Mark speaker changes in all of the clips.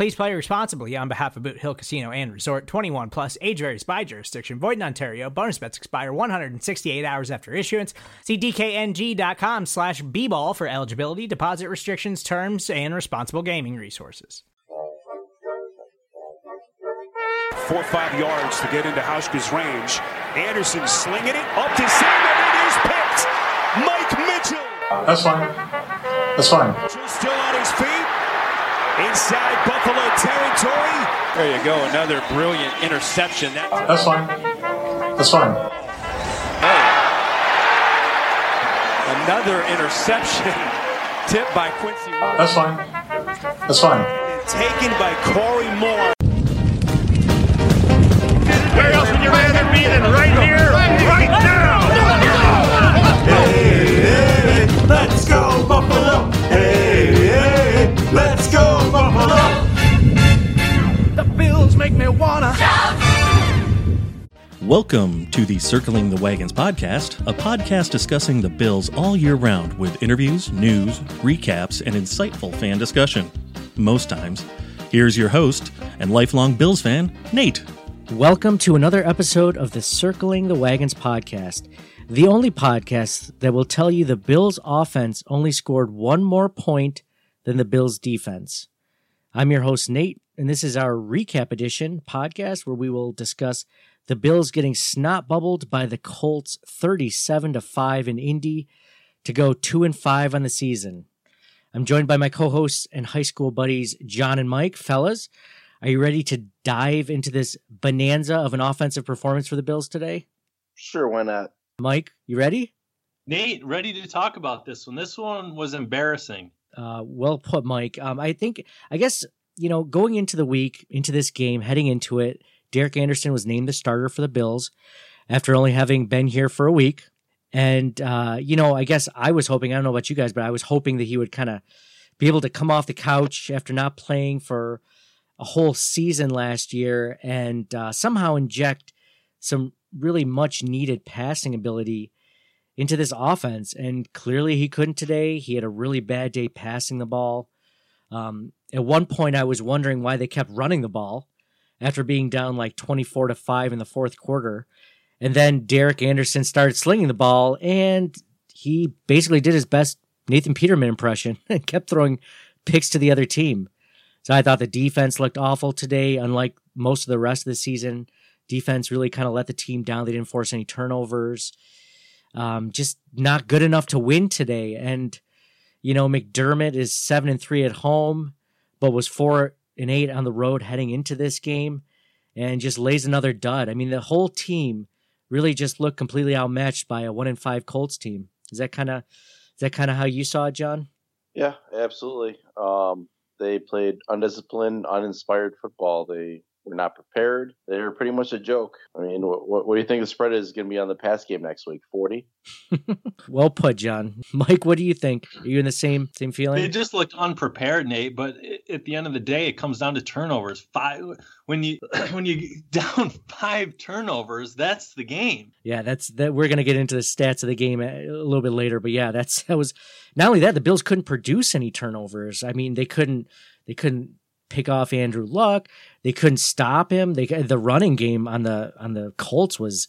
Speaker 1: Please play responsibly on behalf of Boot Hill Casino and Resort 21 plus age varies by jurisdiction. Void in Ontario. Bonus bets expire 168 hours after issuance. See DKNG.com slash B ball for eligibility, deposit restrictions, terms, and responsible gaming resources.
Speaker 2: Four or five yards to get into Hauschka's range. Anderson slinging it up to Sam, and it is picked. Mike Mitchell.
Speaker 3: That's fine. That's fine.
Speaker 2: Mitchell still on his feet. Inside Buffalo territory.
Speaker 4: There you go, another brilliant interception. That,
Speaker 3: That's fine. That's fine.
Speaker 4: another interception tipped by Quincy.
Speaker 3: That's fine. That's fine.
Speaker 2: Taken by Corey Moore.
Speaker 5: Where else would you rather be than right here, right now? Make me wanna.
Speaker 6: Welcome to the Circling the Wagons podcast, a podcast discussing the Bills all year round with interviews, news, recaps, and insightful fan discussion. Most times. Here's your host and lifelong Bills fan, Nate.
Speaker 7: Welcome to another episode of the Circling the Wagons podcast, the only podcast that will tell you the Bills offense only scored one more point than the Bills defense. I'm your host, Nate, and this is our recap edition podcast where we will discuss the Bills getting snot bubbled by the Colts 37 to 5 in Indy to go 2 and 5 on the season. I'm joined by my co-hosts and high school buddies John and Mike. Fellas, are you ready to dive into this bonanza of an offensive performance for the Bills today?
Speaker 8: Sure, why not?
Speaker 7: Mike, you ready?
Speaker 9: Nate, ready to talk about this one. This one was embarrassing.
Speaker 7: Uh, well put, Mike. Um, I think, I guess, you know, going into the week, into this game, heading into it, Derek Anderson was named the starter for the Bills after only having been here for a week. And, uh, you know, I guess I was hoping, I don't know about you guys, but I was hoping that he would kind of be able to come off the couch after not playing for a whole season last year and uh, somehow inject some really much needed passing ability into this offense. And clearly he couldn't today. He had a really bad day passing the ball. Um, at one point, I was wondering why they kept running the ball after being down like 24 to 5 in the fourth quarter. And then Derek Anderson started slinging the ball, and he basically did his best Nathan Peterman impression and kept throwing picks to the other team. So I thought the defense looked awful today, unlike most of the rest of the season. Defense really kind of let the team down. They didn't force any turnovers. Um, just not good enough to win today. And, you know, McDermott is seven and three at home, but was four and eight on the road heading into this game and just lays another dud. I mean, the whole team really just looked completely outmatched by a one in five Colts team. Is that kind of is that kind of how you saw it, John?
Speaker 8: Yeah, absolutely. Um, they played undisciplined, uninspired football. They were not prepared. They're pretty much a joke. I mean, what, what, what do you think the spread is going to be on the pass game next week? Forty.
Speaker 7: well put, John. Mike, what do you think? Are you in the same same feeling?
Speaker 9: They just looked unprepared, Nate. But at the end of the day, it comes down to turnovers. Five when you when you down five turnovers, that's the game.
Speaker 7: Yeah, that's that. We're gonna get into the stats of the game a little bit later, but yeah, that's that was not only that the Bills couldn't produce any turnovers. I mean, they couldn't they couldn't pick off Andrew Luck. They couldn't stop him. They the running game on the on the Colts was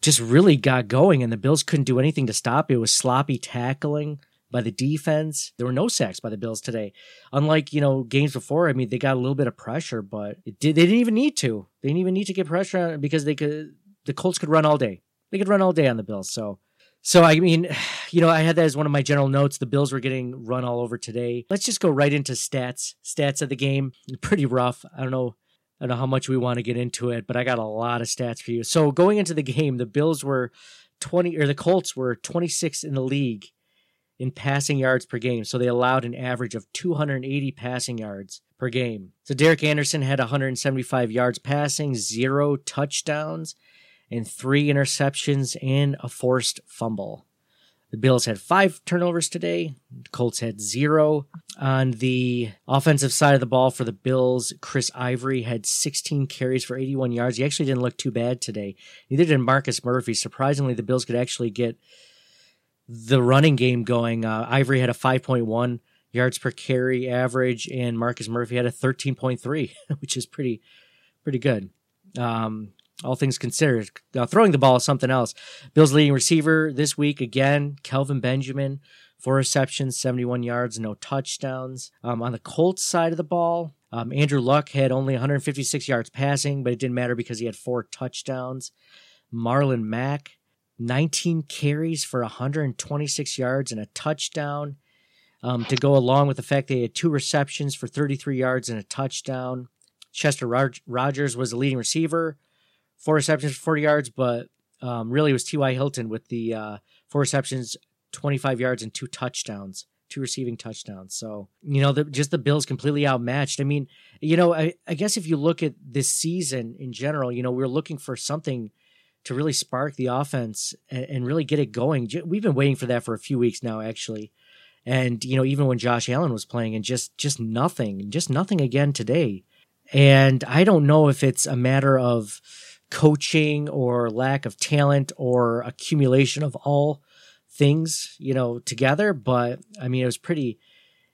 Speaker 7: just really got going, and the Bills couldn't do anything to stop it. It was sloppy tackling by the defense. There were no sacks by the Bills today. Unlike you know games before, I mean they got a little bit of pressure, but did, they didn't even need to. They didn't even need to get pressure on it because they could. The Colts could run all day. They could run all day on the Bills. So So I mean, you know, I had that as one of my general notes. The Bills were getting run all over today. Let's just go right into stats. Stats of the game, pretty rough. I don't know, I don't know how much we want to get into it, but I got a lot of stats for you. So going into the game, the Bills were twenty, or the Colts were twenty six in the league in passing yards per game. So they allowed an average of 280 passing yards per game. So Derek Anderson had 175 yards passing, zero touchdowns, and three interceptions and a forced fumble. The Bills had five turnovers today. The Colts had zero. On the offensive side of the ball for the Bills, Chris Ivory had 16 carries for 81 yards. He actually didn't look too bad today. Neither did Marcus Murphy. Surprisingly, the Bills could actually get the running game going. Uh, Ivory had a 5.1 yards per carry average, and Marcus Murphy had a 13.3, which is pretty pretty good. Um, all things considered, uh, throwing the ball is something else. Bills leading receiver this week again, Kelvin Benjamin, four receptions, 71 yards, no touchdowns. Um, on the Colts side of the ball, um, Andrew Luck had only 156 yards passing, but it didn't matter because he had four touchdowns. Marlon Mack 19 carries for 126 yards and a touchdown. Um, to go along with the fact they had two receptions for 33 yards and a touchdown. Chester Rogers was the leading receiver, four receptions for 40 yards, but um, really it was T.Y. Hilton with the uh, four receptions, 25 yards, and two touchdowns, two receiving touchdowns. So, you know, the, just the Bills completely outmatched. I mean, you know, I, I guess if you look at this season in general, you know, we're looking for something – to really spark the offense and, and really get it going. We've been waiting for that for a few weeks now, actually. And you know, even when Josh Allen was playing, and just just nothing, just nothing again today. And I don't know if it's a matter of coaching or lack of talent or accumulation of all things, you know, together. But I mean, it was pretty,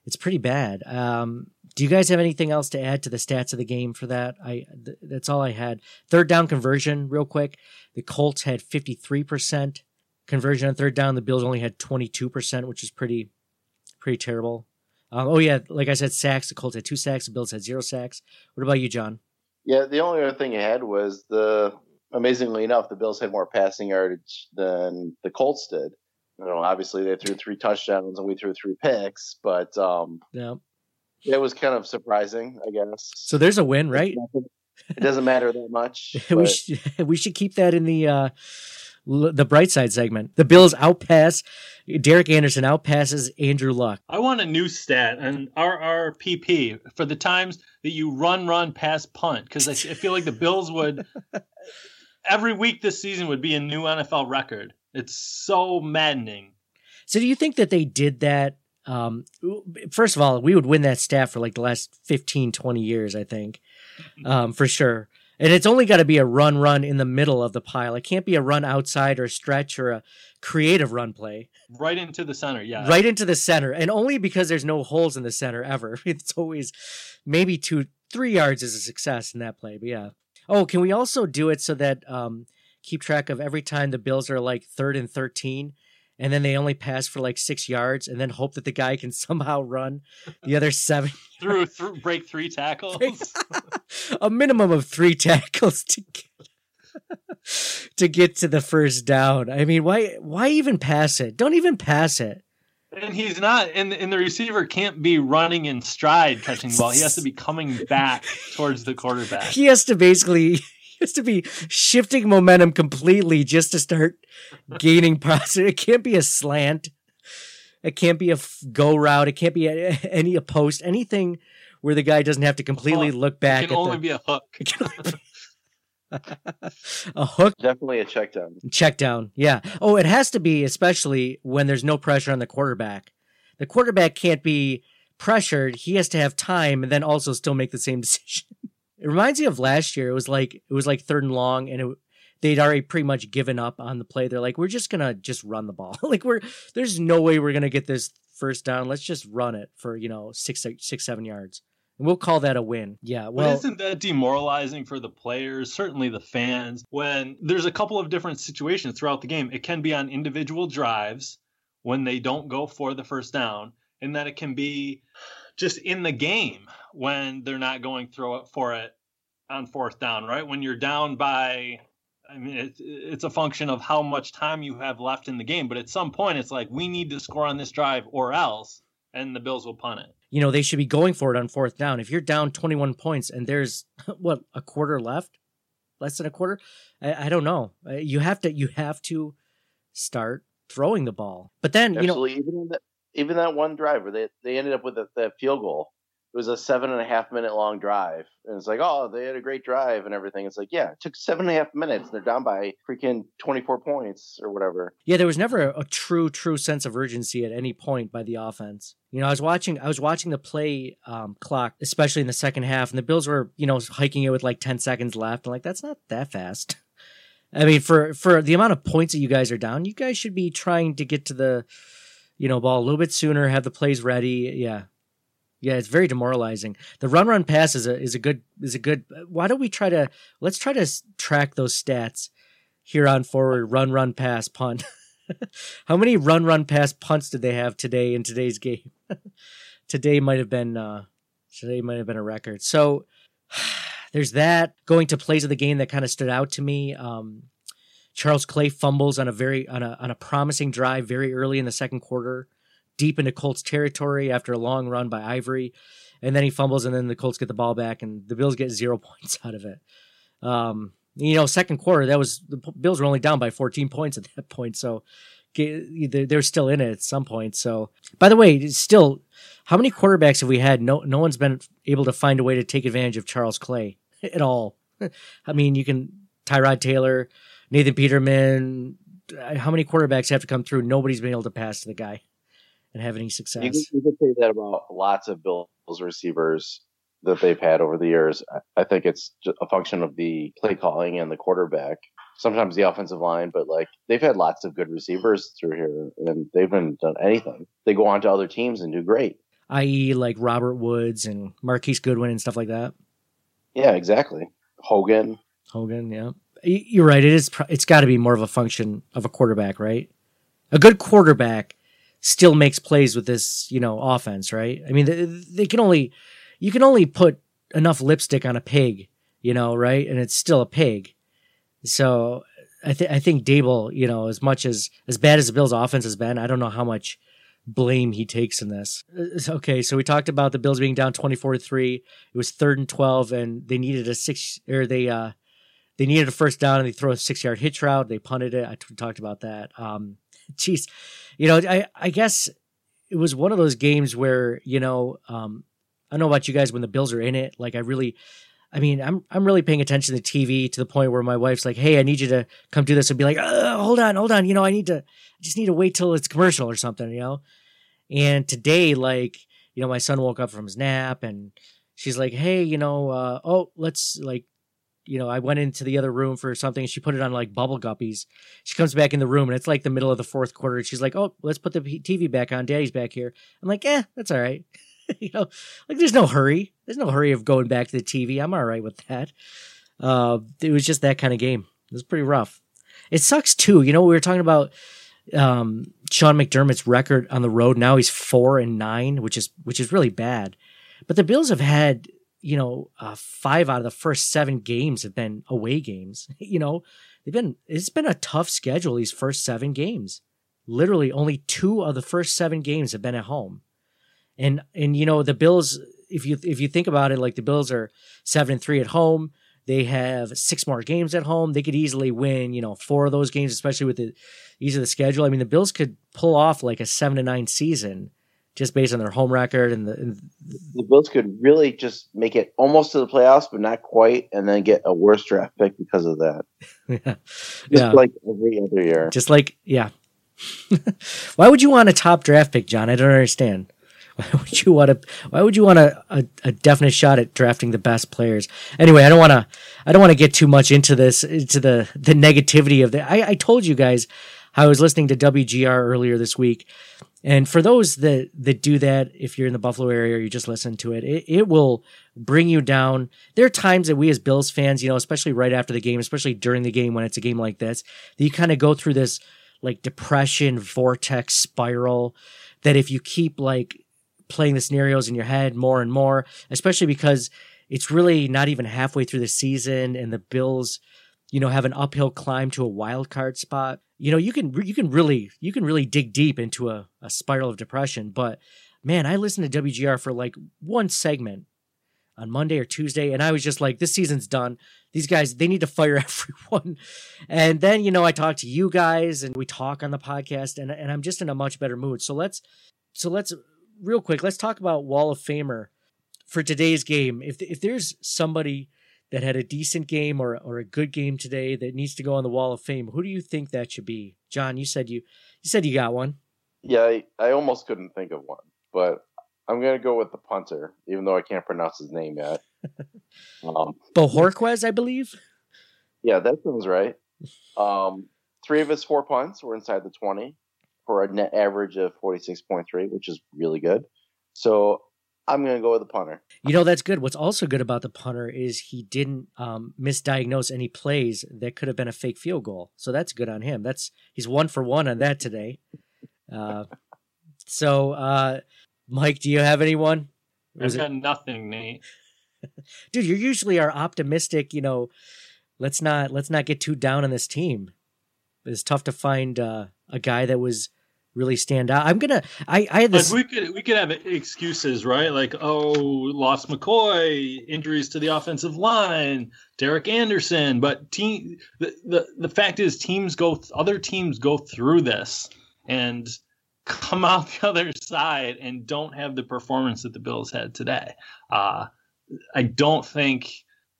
Speaker 7: it's pretty bad. Um, do you guys have anything else to add to the stats of the game for that? I th- that's all I had. Third down conversion, real quick. The Colts had 53% conversion on third down. The Bills only had 22%, which is pretty pretty terrible. Um, oh yeah, like I said, sacks. The Colts had two sacks. The Bills had zero sacks. What about you, John?
Speaker 8: Yeah, the only other thing I had was the amazingly enough, the Bills had more passing yardage than the Colts did. You know, obviously they threw three touchdowns and we threw three picks, but um,
Speaker 7: yeah,
Speaker 8: it was kind of surprising, I guess.
Speaker 7: So there's a win, right?
Speaker 8: It doesn't matter that much.
Speaker 7: we should we should keep that in the uh, the bright side segment. The Bills outpass Derek Anderson outpasses Andrew Luck.
Speaker 9: I want a new stat and RRPP for the times that you run, run, pass, punt because I, I feel like the Bills would every week this season would be a new NFL record. It's so maddening.
Speaker 7: So do you think that they did that um, first of all, we would win that stat for like the last 15, 20 years, I think, um, for sure. And it's only got to be a run, run in the middle of the pile. It can't be a run outside or a stretch or a creative run play.
Speaker 9: Right into the center, yeah.
Speaker 7: Right into the center. And only because there's no holes in the center ever. It's always maybe two, three yards is a success in that play. But yeah. Oh, can we also do it so that um, keep track of every time the Bills are like third and 13? and then they only pass for like six yards and then hope that the guy can somehow run the other seven
Speaker 9: through, through break three tackles
Speaker 7: a minimum of three tackles to get, to get to the first down i mean why why even pass it don't even pass it
Speaker 9: and he's not and, and the receiver can't be running in stride catching the ball he has to be coming back towards the quarterback
Speaker 7: he has to basically has to be shifting momentum completely just to start gaining positive. It can't be a slant. It can't be a go route. It can't be a, any a post. Anything where the guy doesn't have to completely
Speaker 9: hook.
Speaker 7: look back.
Speaker 9: It can only
Speaker 7: the,
Speaker 9: be a hook.
Speaker 7: a hook.
Speaker 8: Definitely a check down.
Speaker 7: Check down. Yeah. Oh, it has to be, especially when there's no pressure on the quarterback. The quarterback can't be pressured. He has to have time and then also still make the same decision. It reminds me of last year. It was like it was like third and long, and it, they'd already pretty much given up on the play. They're like, we're just gonna just run the ball. like we're there's no way we're gonna get this first down. Let's just run it for you know six six seven yards. And we'll call that a win. Yeah. Well,
Speaker 9: but isn't that demoralizing for the players, certainly the fans, when there's a couple of different situations throughout the game? It can be on individual drives when they don't go for the first down, and then it can be just in the game when they're not going through it for it on fourth down, right? When you're down by I mean, it's it's a function of how much time you have left in the game. But at some point, it's like we need to score on this drive or else, and the Bills will punt it.
Speaker 7: You know, they should be going for it on fourth down. If you're down 21 points and there's what a quarter left, less than a quarter, I, I don't know. You have to you have to start throwing the ball. But then you know,
Speaker 8: Absolutely. even that, even that one drive where they they ended up with a, that field goal. It was a seven and a half minute long drive, and it's like, oh, they had a great drive and everything. It's like, yeah, it took seven and a half minutes. And they're down by freaking twenty four points or whatever.
Speaker 7: Yeah, there was never a, a true, true sense of urgency at any point by the offense. You know, I was watching, I was watching the play um, clock, especially in the second half, and the Bills were, you know, hiking it with like ten seconds left. I'm like, that's not that fast. I mean, for for the amount of points that you guys are down, you guys should be trying to get to the, you know, ball a little bit sooner, have the plays ready. Yeah, yeah, it's very demoralizing. The run, run, pass is a is a good is a good. Why don't we try to let's try to track those stats here on forward? Run, run, pass, punt. How many run, run, pass punts did they have today in today's game? today might have been uh, today might have been a record. So there's that. Going to plays of the game that kind of stood out to me. Um, Charles Clay fumbles on a very on a on a promising drive very early in the second quarter, deep into Colts territory after a long run by Ivory, and then he fumbles, and then the Colts get the ball back, and the Bills get zero points out of it. Um, you know, second quarter that was the Bills were only down by 14 points at that point, so they're still in it at some point. So, by the way, still, how many quarterbacks have we had? No, no one's been able to find a way to take advantage of Charles Clay at all. I mean, you can Tyrod Taylor, Nathan Peterman. uh, How many quarterbacks have to come through? Nobody's been able to pass to the guy and have any success.
Speaker 8: You, can- you could say that about lots of Bills receivers that they've had over the years. I- I think it's a function of the play calling and the quarterback. Sometimes the offensive line, but like they've had lots of good receivers through here, and they've been done anything. They go on to other teams and do great.
Speaker 7: i.e., like Robert Woods and Marquise Goodwin and stuff like that.
Speaker 8: Yeah, exactly. Hogan.
Speaker 7: Hogan, yeah, you're right. It is. It's got to be more of a function of a quarterback, right? A good quarterback still makes plays with this, you know, offense, right? I mean, they, they can only you can only put enough lipstick on a pig, you know, right? And it's still a pig. So I think I think Daboll, you know, as much as as bad as the Bills' offense has been, I don't know how much blame he takes in this. Uh, Okay, so we talked about the Bills being down twenty four to three. It was third and twelve, and they needed a six or they uh they needed a first down and they throw a six yard hitch route. They punted it. I t- talked about that. Um, geez, you know, I I guess it was one of those games where you know, um, I don't know about you guys when the Bills are in it. Like I really, I mean, I'm I'm really paying attention to TV to the point where my wife's like, "Hey, I need you to come do this," and be like, "Hold on, hold on, you know, I need to, I just need to wait till it's commercial or something," you know. And today, like, you know, my son woke up from his nap and she's like, "Hey, you know, uh, oh, let's like." You know, I went into the other room for something. She put it on like bubble guppies. She comes back in the room and it's like the middle of the fourth quarter. And she's like, "Oh, let's put the TV back on. Daddy's back here." I'm like, "Eh, that's all right." you know, like there's no hurry. There's no hurry of going back to the TV. I'm all right with that. Uh, it was just that kind of game. It was pretty rough. It sucks too. You know, we were talking about um, Sean McDermott's record on the road. Now he's four and nine, which is which is really bad. But the Bills have had you know uh, five out of the first seven games have been away games. You know, they've been it's been a tough schedule these first seven games. Literally, only two of the first seven games have been at home and and you know the Bills. If you if you think about it, like the Bills are seven and three at home. They have six more games at home. They could easily win, you know, four of those games, especially with the ease of the schedule. I mean, the Bills could pull off like a seven to nine season just based on their home record and the. And
Speaker 8: The Bills could really just make it almost to the playoffs, but not quite, and then get a worse draft pick because of that.
Speaker 7: yeah,
Speaker 8: Just
Speaker 7: yeah,
Speaker 8: like every other year.
Speaker 7: just like yeah. Why would you want a top draft pick, John? I don't understand. Why would you want to? Why would you want a, a, a definite shot at drafting the best players? Anyway, I don't want to. I don't want to get too much into this, into the the negativity of the. I, I told you guys how I was listening to WGR earlier this week, and for those that that do that, if you're in the Buffalo area or you just listen to it, it, it will bring you down. There are times that we as Bills fans, you know, especially right after the game, especially during the game when it's a game like this, that you kind of go through this like depression vortex spiral. That if you keep like playing the scenarios in your head more and more, especially because it's really not even halfway through the season and the Bills you know, have an uphill climb to a wild card spot. You know, you can you can really you can really dig deep into a, a spiral of depression. But man, I listened to WGR for like one segment on Monday or Tuesday, and I was just like, this season's done. These guys, they need to fire everyone. And then, you know, I talk to you guys and we talk on the podcast, and, and I'm just in a much better mood. So let's so let's real quick, let's talk about Wall of Famer for today's game. If if there's somebody that had a decent game or or a good game today that needs to go on the Wall of Fame, who do you think that should be? John, you said you you said you got one.
Speaker 8: Yeah, I, I almost couldn't think of one, but I'm gonna go with the punter, even though I can't pronounce his name yet.
Speaker 7: um, Bojorquez, I believe.
Speaker 8: Yeah, that sounds right. Um, three of his four punts were inside the 20 for a net average of 46.3, which is really good. So I'm going to go with the punter.
Speaker 7: You know, that's good. What's also good about the punter is he didn't um, misdiagnose any plays that could have been a fake field goal. So that's good on him. That's he's one for one on that today. Uh, so, uh, Mike, do you have anyone?
Speaker 9: I've got nothing, Nate.
Speaker 7: Dude, you usually are optimistic. You know, let's not let's not get too down on this team. It's tough to find uh, a guy that was really stand out. I'm gonna. I I had this.
Speaker 9: We could we could have excuses, right? Like oh, lost McCoy, injuries to the offensive line, Derek Anderson. But team the the the fact is, teams go other teams go through this and come out the other side and don't have the performance that the Bills had today. Uh, I don't think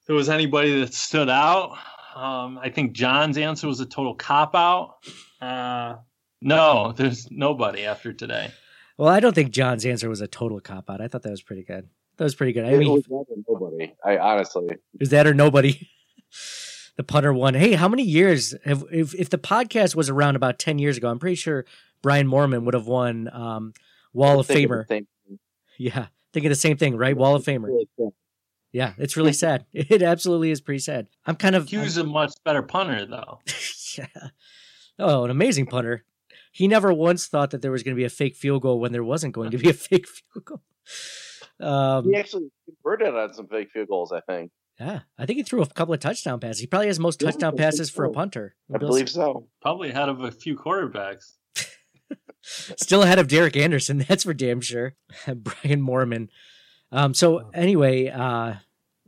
Speaker 9: there was anybody that stood out. Um, I think John's answer was a total cop out. Uh, no, there's nobody after today.
Speaker 7: Well, I don't think John's answer was a total cop out. I thought that was pretty good. That was pretty good. I mean,
Speaker 8: nobody. I honestly
Speaker 7: is that or nobody. the punter won. Hey, how many years have if if the podcast was around about ten years ago? I'm pretty sure Brian Moorman would have won um, Wall of Famer. Yeah, thinking the same thing, right? Wall of Famer. Yeah, it's really sad. It absolutely is pretty sad. I'm kind of.
Speaker 9: He was a much better punter, though.
Speaker 7: yeah. Oh, an amazing punter. He never once thought that there was going to be a fake field goal when there wasn't going to be a fake field goal.
Speaker 8: Um, he actually converted on some fake field goals, I think.
Speaker 7: Yeah, I think he threw a couple of touchdown passes. He probably has most touchdown passes for a punter.
Speaker 8: I believe so.
Speaker 9: Probably ahead of a few quarterbacks.
Speaker 7: Still ahead of Derek Anderson, that's for damn sure. Brian Moorman. Um, so anyway, uh,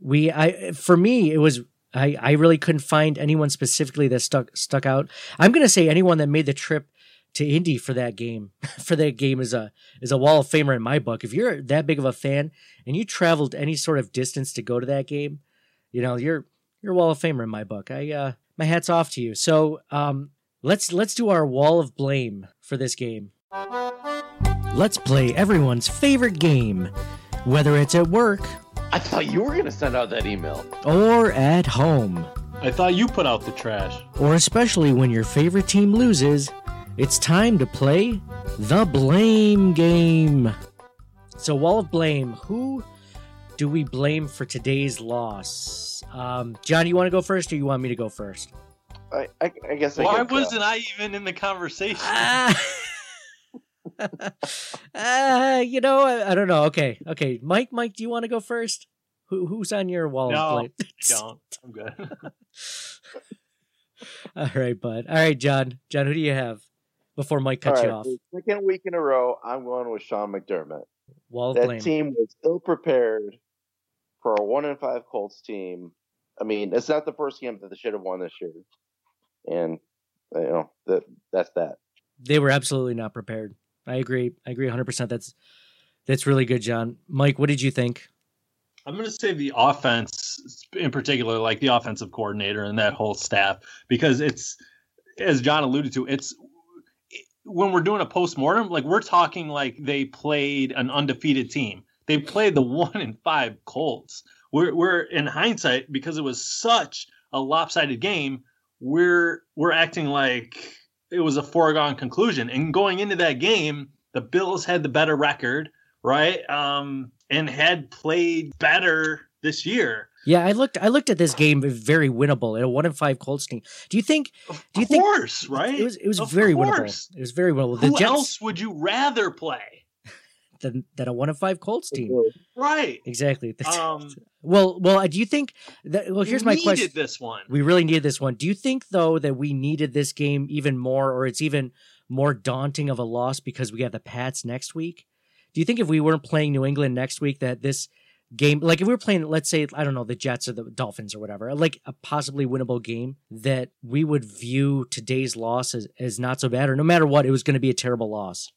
Speaker 7: we I for me it was I I really couldn't find anyone specifically that stuck stuck out. I'm gonna say anyone that made the trip to Indy for that game for that game is a is a Wall of Famer in my book. If you're that big of a fan and you traveled any sort of distance to go to that game, you know you're you're a Wall of Famer in my book. I uh, my hats off to you. So um, let's let's do our Wall of Blame for this game. Let's play everyone's favorite game, whether it's at work.
Speaker 8: I thought you were going to send out that email.
Speaker 7: Or at home.
Speaker 9: I thought you put out the trash.
Speaker 7: Or especially when your favorite team loses, it's time to play the blame game. So, Wall of Blame, who do we blame for today's loss? Um, John, you want to go first or you want me to go first?
Speaker 8: I, I, I guess I
Speaker 9: Why wasn't I even in the conversation? Uh,
Speaker 7: uh, you know, I, I, don't know. Okay, okay, Mike, Mike, do you want to go first? Who, who's on your wall?
Speaker 9: No, don't. I'm good.
Speaker 7: All right, bud. All right, John. John, who do you have? Before Mike cuts right, you off.
Speaker 8: Second week in a row, I'm going with Sean McDermott.
Speaker 7: Wall
Speaker 8: that
Speaker 7: blame.
Speaker 8: team was ill prepared for a one in five Colts team. I mean, it's not the first game that they should have won this year, and you know that that's that.
Speaker 7: They were absolutely not prepared. I agree. I agree 100%. That's that's really good, John. Mike, what did you think?
Speaker 9: I'm going to say the offense in particular, like the offensive coordinator and that whole staff, because it's, as John alluded to, it's when we're doing a post mortem, like we're talking like they played an undefeated team. They played the one in five Colts. We're, we're in hindsight because it was such a lopsided game. We're we're acting like it was a foregone conclusion. And going into that game, the Bills had the better record, right? Um, and had played better this year.
Speaker 7: Yeah, I looked. I looked at this game very winnable. In a one in five Colts team. Do you think? Do you
Speaker 9: of course, think, right?
Speaker 7: It was. It was of very course. winnable. It was very winnable.
Speaker 9: The Who Jets, else would you rather play?
Speaker 7: than, than a one of five Colts team.
Speaker 9: Right.
Speaker 7: Exactly.
Speaker 9: Um,
Speaker 7: well, well, do you think that? Well, here's my question.
Speaker 9: We needed
Speaker 7: question.
Speaker 9: this one.
Speaker 7: We really needed this one. Do you think though that we needed this game even more, or it's even more daunting of a loss because we have the Pats next week? Do you think if we weren't playing New England next week that this game, like if we were playing, let's say, I don't know, the Jets or the Dolphins or whatever, like a possibly winnable game, that we would view today's loss as, as not so bad, or no matter what, it was going to be a terrible loss?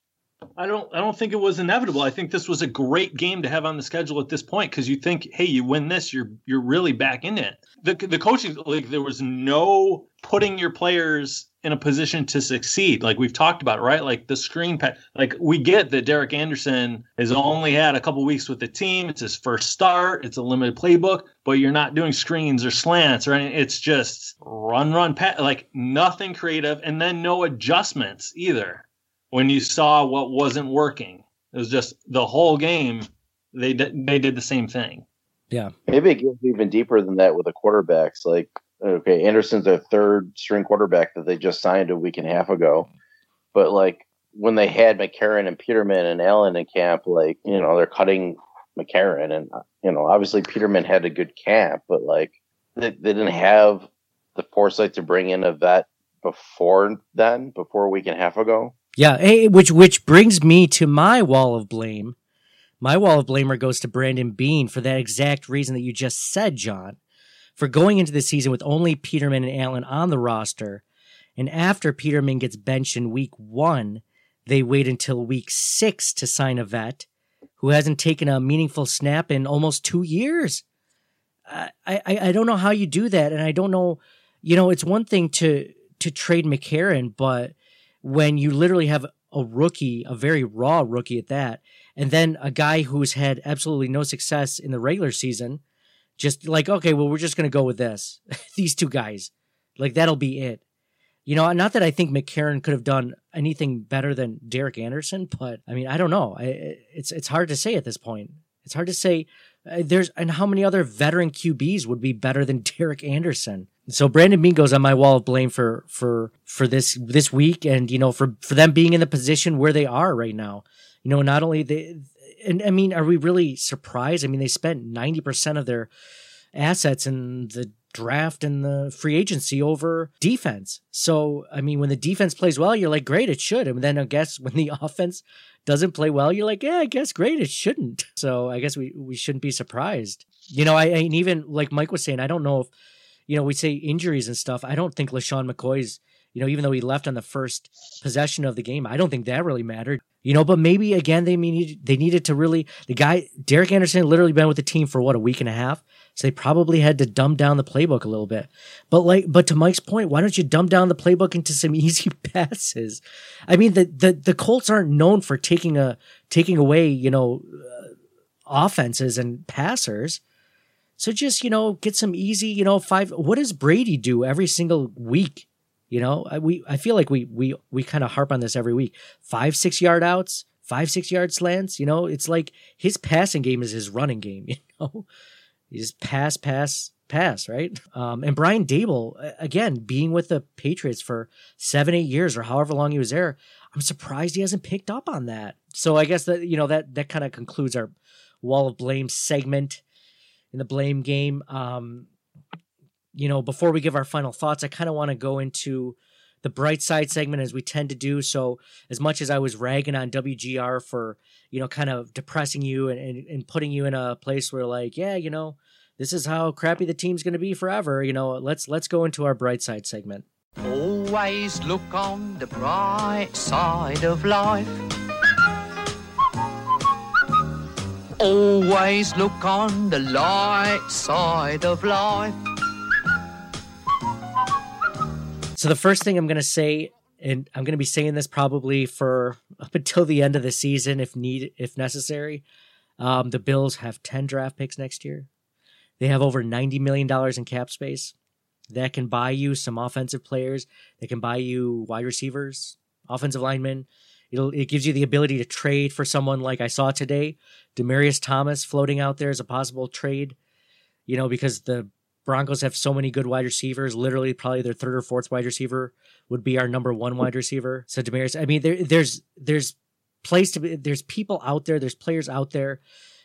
Speaker 9: I don't I don't think it was inevitable. I think this was a great game to have on the schedule at this point because you think, hey, you win this, you're you're really back in it. The the coaching like there was no putting your players in a position to succeed. Like we've talked about, right? Like the screen pat like we get that Derek Anderson has only had a couple weeks with the team. It's his first start, it's a limited playbook, but you're not doing screens or slants or anything. It's just run, run, pat like nothing creative and then no adjustments either when you saw what wasn't working. It was just the whole game. They did, they did the same thing.
Speaker 7: Yeah.
Speaker 8: Maybe it goes even deeper than that with the quarterbacks. Like, okay, Anderson's a third string quarterback that they just signed a week and a half ago. But like when they had McCarron and Peterman and Allen in camp, like, you know, they're cutting McCarron and, you know, obviously Peterman had a good camp, but like they, they didn't have the foresight to bring in a vet before then, before a week and a half ago.
Speaker 7: Yeah, hey, which which brings me to my wall of blame. My wall of blamer goes to Brandon Beane for that exact reason that you just said, John. For going into the season with only Peterman and Allen on the roster, and after Peterman gets benched in week one, they wait until week six to sign a vet who hasn't taken a meaningful snap in almost two years. I, I, I don't know how you do that, and I don't know. You know, it's one thing to to trade McCarron, but when you literally have a rookie, a very raw rookie at that, and then a guy who's had absolutely no success in the regular season, just like, okay, well, we're just going to go with this. These two guys. Like, that'll be it. You know, not that I think McCarron could have done anything better than Derek Anderson, but I mean, I don't know. I, it's it's hard to say at this point. It's hard to say. Uh, there's and how many other veteran QBs would be better than Derek Anderson? So Brandon Beane goes on my wall of blame for for for this this week, and you know for for them being in the position where they are right now. You know, not only they, and I mean, are we really surprised? I mean, they spent ninety percent of their assets in the draft and the free agency over defense. So, I mean, when the defense plays well, you're like, great, it should. And then I guess when the offense doesn't play well, you're like, yeah, I guess great, it shouldn't. So I guess we, we shouldn't be surprised. You know, I, and even like Mike was saying, I don't know if, you know, we say injuries and stuff. I don't think LeSean McCoy's, you know, even though he left on the first possession of the game, I don't think that really mattered. You know, but maybe again they needed they needed to really the guy Derek Anderson literally been with the team for what a week and a half. So they probably had to dumb down the playbook a little bit. But like but to Mike's point, why don't you dumb down the playbook into some easy passes? I mean the the the Colts aren't known for taking a taking away, you know, uh, offenses and passers. So just, you know, get some easy, you know, five what does Brady do every single week? You know, I, we I feel like we we we kind of harp on this every week. Five six yard outs, five six yard slants. You know, it's like his passing game is his running game. You know, he just pass pass pass right. Um, and Brian Daboll, again being with the Patriots for seven eight years or however long he was there. I'm surprised he hasn't picked up on that. So I guess that you know that that kind of concludes our wall of blame segment in the blame game. Um, you know, before we give our final thoughts, I kind of want to go into the bright side segment as we tend to do. So, as much as I was ragging on WGR for, you know, kind of depressing you and, and, and putting you in a place where, like, yeah, you know, this is how crappy the team's going to be forever. You know, let's let's go into our bright side segment.
Speaker 10: Always look on the bright side of life. Always look on the light side of life.
Speaker 7: So the first thing I'm going to say, and I'm going to be saying this probably for up until the end of the season, if need, if necessary. Um, the Bills have 10 draft picks next year. They have over 90 million dollars in cap space. That can buy you some offensive players. They can buy you wide receivers, offensive linemen. It'll, it gives you the ability to trade for someone like I saw today, Demaryius Thomas floating out there as a possible trade. You know, because the Broncos have so many good wide receivers. Literally, probably their third or fourth wide receiver would be our number one wide receiver. So Demaryius, I mean, there, there's there's place to be. There's people out there. There's players out there.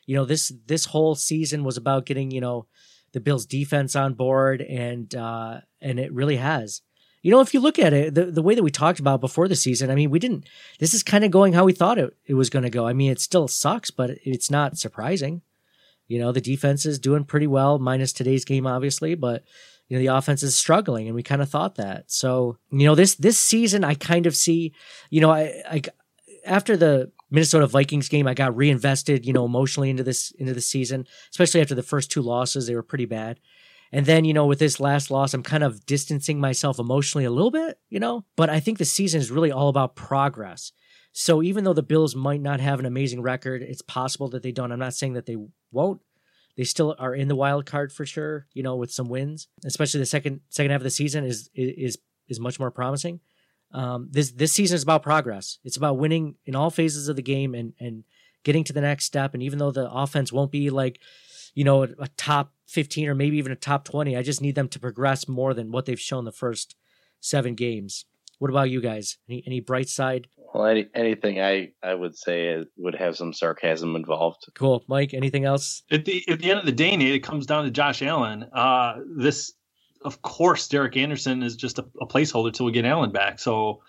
Speaker 7: You know this this whole season was about getting you know the Bills defense on board, and uh, and it really has. You know, if you look at it, the, the way that we talked about before the season, I mean, we didn't. This is kind of going how we thought it, it was going to go. I mean, it still sucks, but it's not surprising. You know, the defense is doing pretty well, minus today's game, obviously, but you know the offense is struggling, and we kind of thought that. So you know, this this season, I kind of see. You know, I, I after the Minnesota Vikings game, I got reinvested, you know, emotionally into this into the season, especially after the first two losses. They were pretty bad. And then, you know, with this last loss, I'm kind of distancing myself emotionally a little bit, you know, but I think the season is really all about progress. So even though the Bills might not have an amazing record, it's possible that they don't. I'm not saying that they won't. They still are in the wild card for sure, you know, with some wins. Especially the second second half of the season is is is much more promising. Um, this this season is about progress. It's about winning in all phases of the game and and getting to the next step. And even though the offense won't be like, you know, a, a top 15 or maybe even a top 20, I just need them to progress more than what they've shown the first seven games. What about you guys? Any any bright side?
Speaker 8: Well, any, anything I, I would say would have some sarcasm involved.
Speaker 7: Cool, Mike. Anything else?
Speaker 9: At the at the end of the day, Nate, it comes down to Josh Allen. Uh, this, of course, Derek Anderson is just a, a placeholder till we get Allen back. So,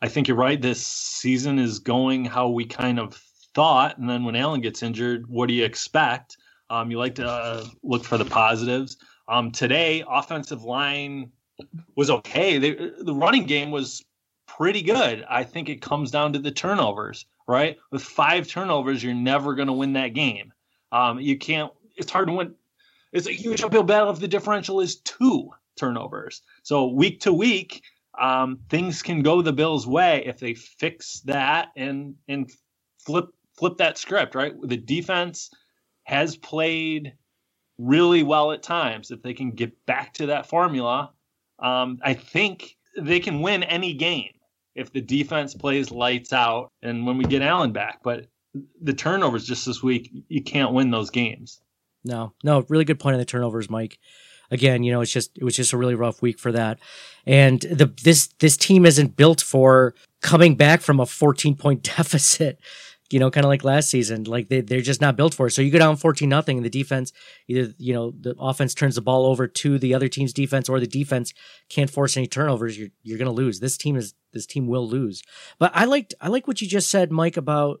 Speaker 9: I think you're right. This season is going how we kind of thought, and then when Allen gets injured, what do you expect? Um, you like to uh, look for the positives. Um, today, offensive line was okay. They, the running game was pretty good. I think it comes down to the turnovers, right? With five turnovers, you're never going to win that game. Um, you can't. It's hard to win. It's a huge uphill battle if the differential is two turnovers. So week to week, um, things can go the Bills' way if they fix that and and flip flip that script. Right, the defense has played really well at times. If they can get back to that formula, um, I think they can win any game if the defense plays lights out and when we get Allen back. But the turnovers just this week, you can't win those games.
Speaker 7: No, no, really good point on the turnovers, Mike. Again, you know, it's just it was just a really rough week for that. And the this this team isn't built for coming back from a 14 point deficit you know, kind of like last season. Like they, they're just not built for it. So you go down 14 nothing and the defense, either, you know, the offense turns the ball over to the other team's defense or the defense can't force any turnovers. You're, you're going to lose. This team is, this team will lose. But I liked, I like what you just said, Mike, about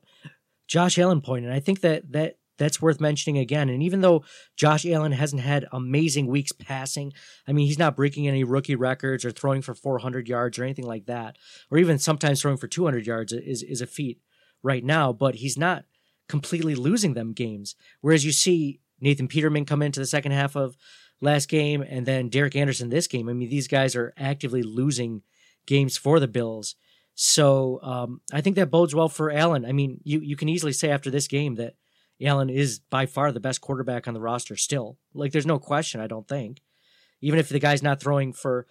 Speaker 7: Josh Allen point. And I think that, that, that's worth mentioning again. And even though Josh Allen hasn't had amazing weeks passing, I mean, he's not breaking any rookie records or throwing for 400 yards or anything like that, or even sometimes throwing for 200 yards is, is a feat right now, but he's not completely losing them games. Whereas you see Nathan Peterman come into the second half of last game and then Derek Anderson this game. I mean, these guys are actively losing games for the Bills. So um, I think that bodes well for Allen. I mean, you, you can easily say after this game that Allen is by far the best quarterback on the roster still. Like, there's no question, I don't think. Even if the guy's not throwing for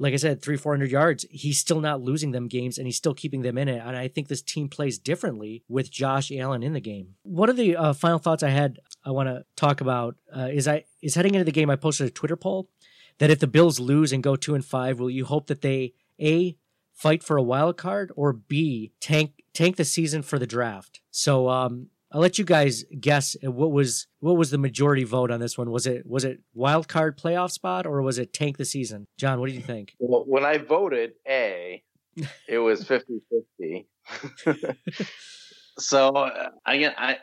Speaker 7: like I said, three, 400 yards, he's still not losing them games and he's still keeping them in it. And I think this team plays differently with Josh Allen in the game. One of the uh, final thoughts I had, I want to talk about uh, is I is heading into the game. I posted a Twitter poll that if the Bills lose and go two and five, will you hope that they a fight for a wild card or b tank tank the season for the draft? So um, I'll let you guys guess what was what was the majority vote on this one. Was it was it wild card playoff spot or was it tank the season? John, what do you think?
Speaker 8: Well, when I voted A, it was 50-50. so uh, I I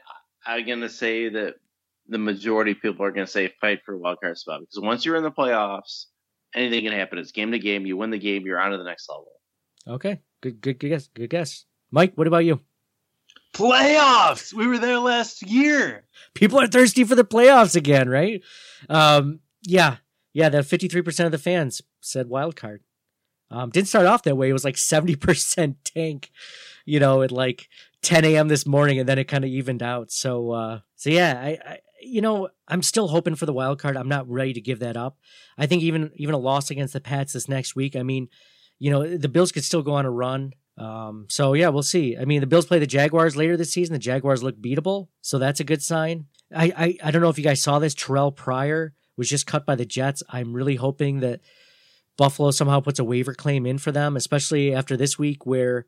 Speaker 8: I'm gonna say that the majority of people are gonna say fight for wild card spot because once you're in the playoffs, anything can happen. It's game to game. You win the game, you're on to the next level.
Speaker 7: Okay, good good, good guess. Good guess. Mike, what about you?
Speaker 9: Playoffs. We were there last year.
Speaker 7: People are thirsty for the playoffs again, right? Um, yeah, yeah. The fifty-three percent of the fans said wild card. Um, didn't start off that way. It was like seventy percent tank, you know, at like ten a.m. this morning, and then it kind of evened out. So, uh, so yeah, I, I, you know, I'm still hoping for the wild card. I'm not ready to give that up. I think even even a loss against the Pats this next week. I mean, you know, the Bills could still go on a run. Um, so yeah, we'll see. I mean, the Bills play the Jaguars later this season. The Jaguars look beatable, so that's a good sign. I, I, I don't know if you guys saw this. Terrelle Pryor was just cut by the Jets. I'm really hoping that Buffalo somehow puts a waiver claim in for them, especially after this week where,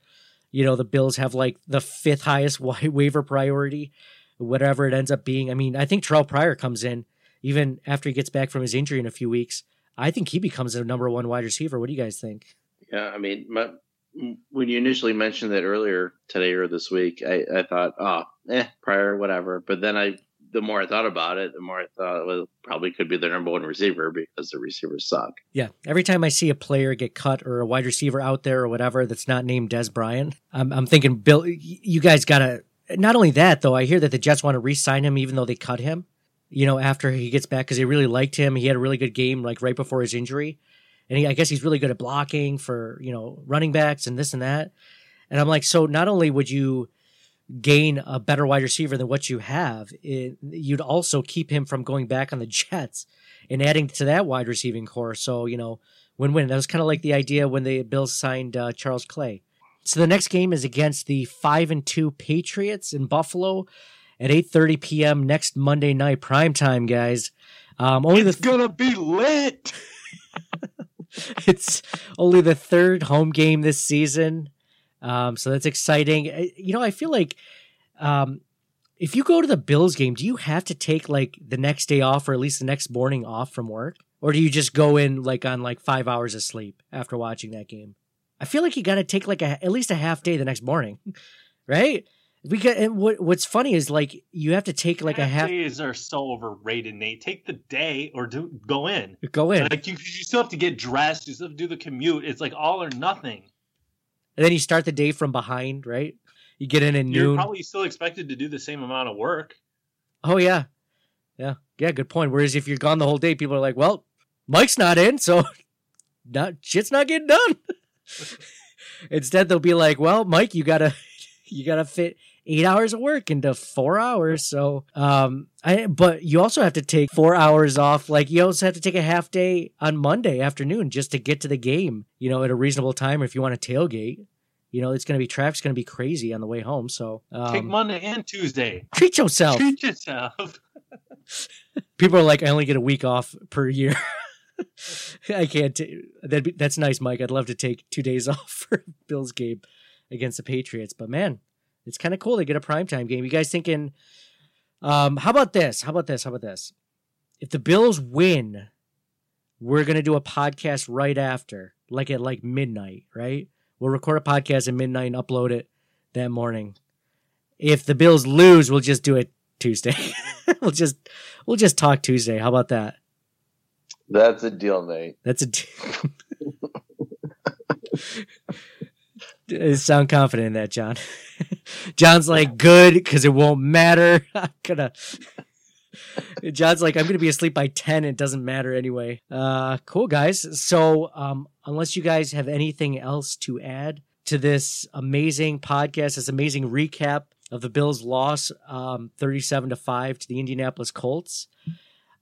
Speaker 7: you know the Bills have like the fifth highest wa- waiver priority, whatever it ends up being. I mean, I think Terrelle Pryor comes in even after he gets back from his injury in a few weeks. I think he becomes a number one wide receiver. What do you guys think?
Speaker 8: Yeah, I mean, my, when you initially mentioned that earlier today or this week, I, I thought, oh, eh, Pryor, whatever. But then I, the more I thought about it, the more I thought, well, probably could be the number one receiver because the receivers suck.
Speaker 7: Yeah. Every time I see a player get cut or a wide receiver out there or whatever that's not named Dez Bryant, I'm, I'm thinking, Bill, you guys got to. Not only that, though, I hear that the Jets want to re sign him even though they cut him, you know, after he gets back because they really liked him. He had a really good game, like right before his injury. And he, I guess he's really good at blocking for, you know, running backs and this and that. And I'm like, so not only would you gain a better wide receiver than what you have, it, you'd also keep him from going back on the Jets and adding to that wide receiving corps. So, you know, win win. That was kind of like the idea when the Bills signed uh, Charles Clay. So the next game is against the five and two Patriots in Buffalo at eight thirty p.m. next Monday night prime time, guys. Um, only
Speaker 9: it's
Speaker 7: the
Speaker 9: gonna be lit.
Speaker 7: it's only the third home game this season, um, so that's exciting. You know, I feel like um, if you go to the Bills game, do you have to take like the next day off or at least the next morning off from work, or do you just go in like on like five hours of sleep after watching that game? I feel like you got to take like a at least a half day the next morning, right? We get and what what's funny is like you have to take like a half
Speaker 9: days are so overrated, Nate. Take the day or do go in.
Speaker 7: go in,
Speaker 9: Like you, you still have to get dressed. You still have to do the commute. It's like all or nothing.
Speaker 7: and then you start the day from behind, right? You get in at
Speaker 9: You're
Speaker 7: noon.
Speaker 9: probably still expected to do the same amount of work.
Speaker 7: Oh yeah, yeah, yeah. Good point. Whereas if you're gone the whole day, people are like, "Well, Mike's not in, so not shit's not getting done." Instead, they'll be like, "Well, Mike, you gotta you gotta fit eight hours of work into four hours." So, um, I but you also have to take four hours off. Like you also have to take a half day on Monday afternoon just to get to the game. You know, at a reasonable time. If you want to tailgate. You know, it's going to be traffic's going to be crazy on the way home. So um,
Speaker 9: Take Monday and Tuesday.
Speaker 7: treat yourself.
Speaker 9: Treat yourself.
Speaker 7: people are like, I only get a week off per year. I can't. T- that'd be, that's nice, Mike. I'd love to take two days off for Bills game against the Patriots, but man, it's kind of cool to get a primetime game. You guys thinking? Um, how about this? How about this? How about this? If the Bills win, we're gonna do a podcast right after, like at like midnight, right? We'll record a podcast at midnight and upload it that morning. If the Bills lose, we'll just do it Tuesday. we'll just we'll just talk Tuesday. How about that?
Speaker 8: That's a deal, Nate.
Speaker 7: That's a. D- sound confident in that, John. John's like good because it won't matter. I'm gonna. John's like I'm gonna be asleep by ten. It doesn't matter anyway. Uh, cool guys. So um, unless you guys have anything else to add to this amazing podcast, this amazing recap of the Bills' loss, um, thirty-seven to five to the Indianapolis Colts,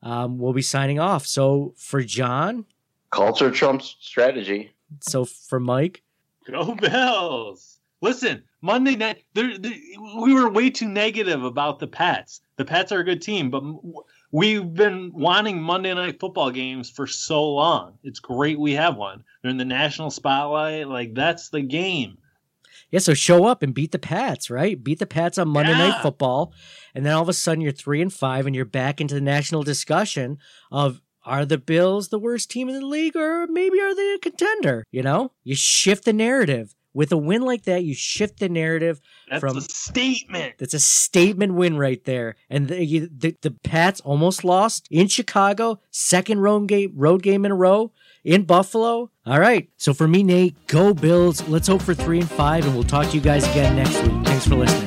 Speaker 7: um, we'll be signing off. So for John,
Speaker 8: Culture trumps strategy.
Speaker 7: so for Mike,
Speaker 9: Go Bills! Listen, Monday night, there, there- we were way too negative about the Pats. The Pats are a good team, but we've been wanting Monday night football games for so long. It's great we have one. They're in the national spotlight. Like that's the game.
Speaker 7: Yeah, so show up and beat the Pats, right? Beat the Pats on Monday Night Football, and then all of a sudden you're three and five, and you're back into the national discussion of are the Bills the worst team in the league, or maybe are they a contender? You know, you shift the narrative with a win like that. You shift the narrative
Speaker 9: That's
Speaker 7: from
Speaker 9: a statement.
Speaker 7: that's a statement win right there. And the, you, the the Pats almost lost in Chicago, second road game road game in a row in Buffalo. All right. So for me, Nate, go Bills. Let's hope for three and five, and we'll talk to you guys again next week. Thanks for listening.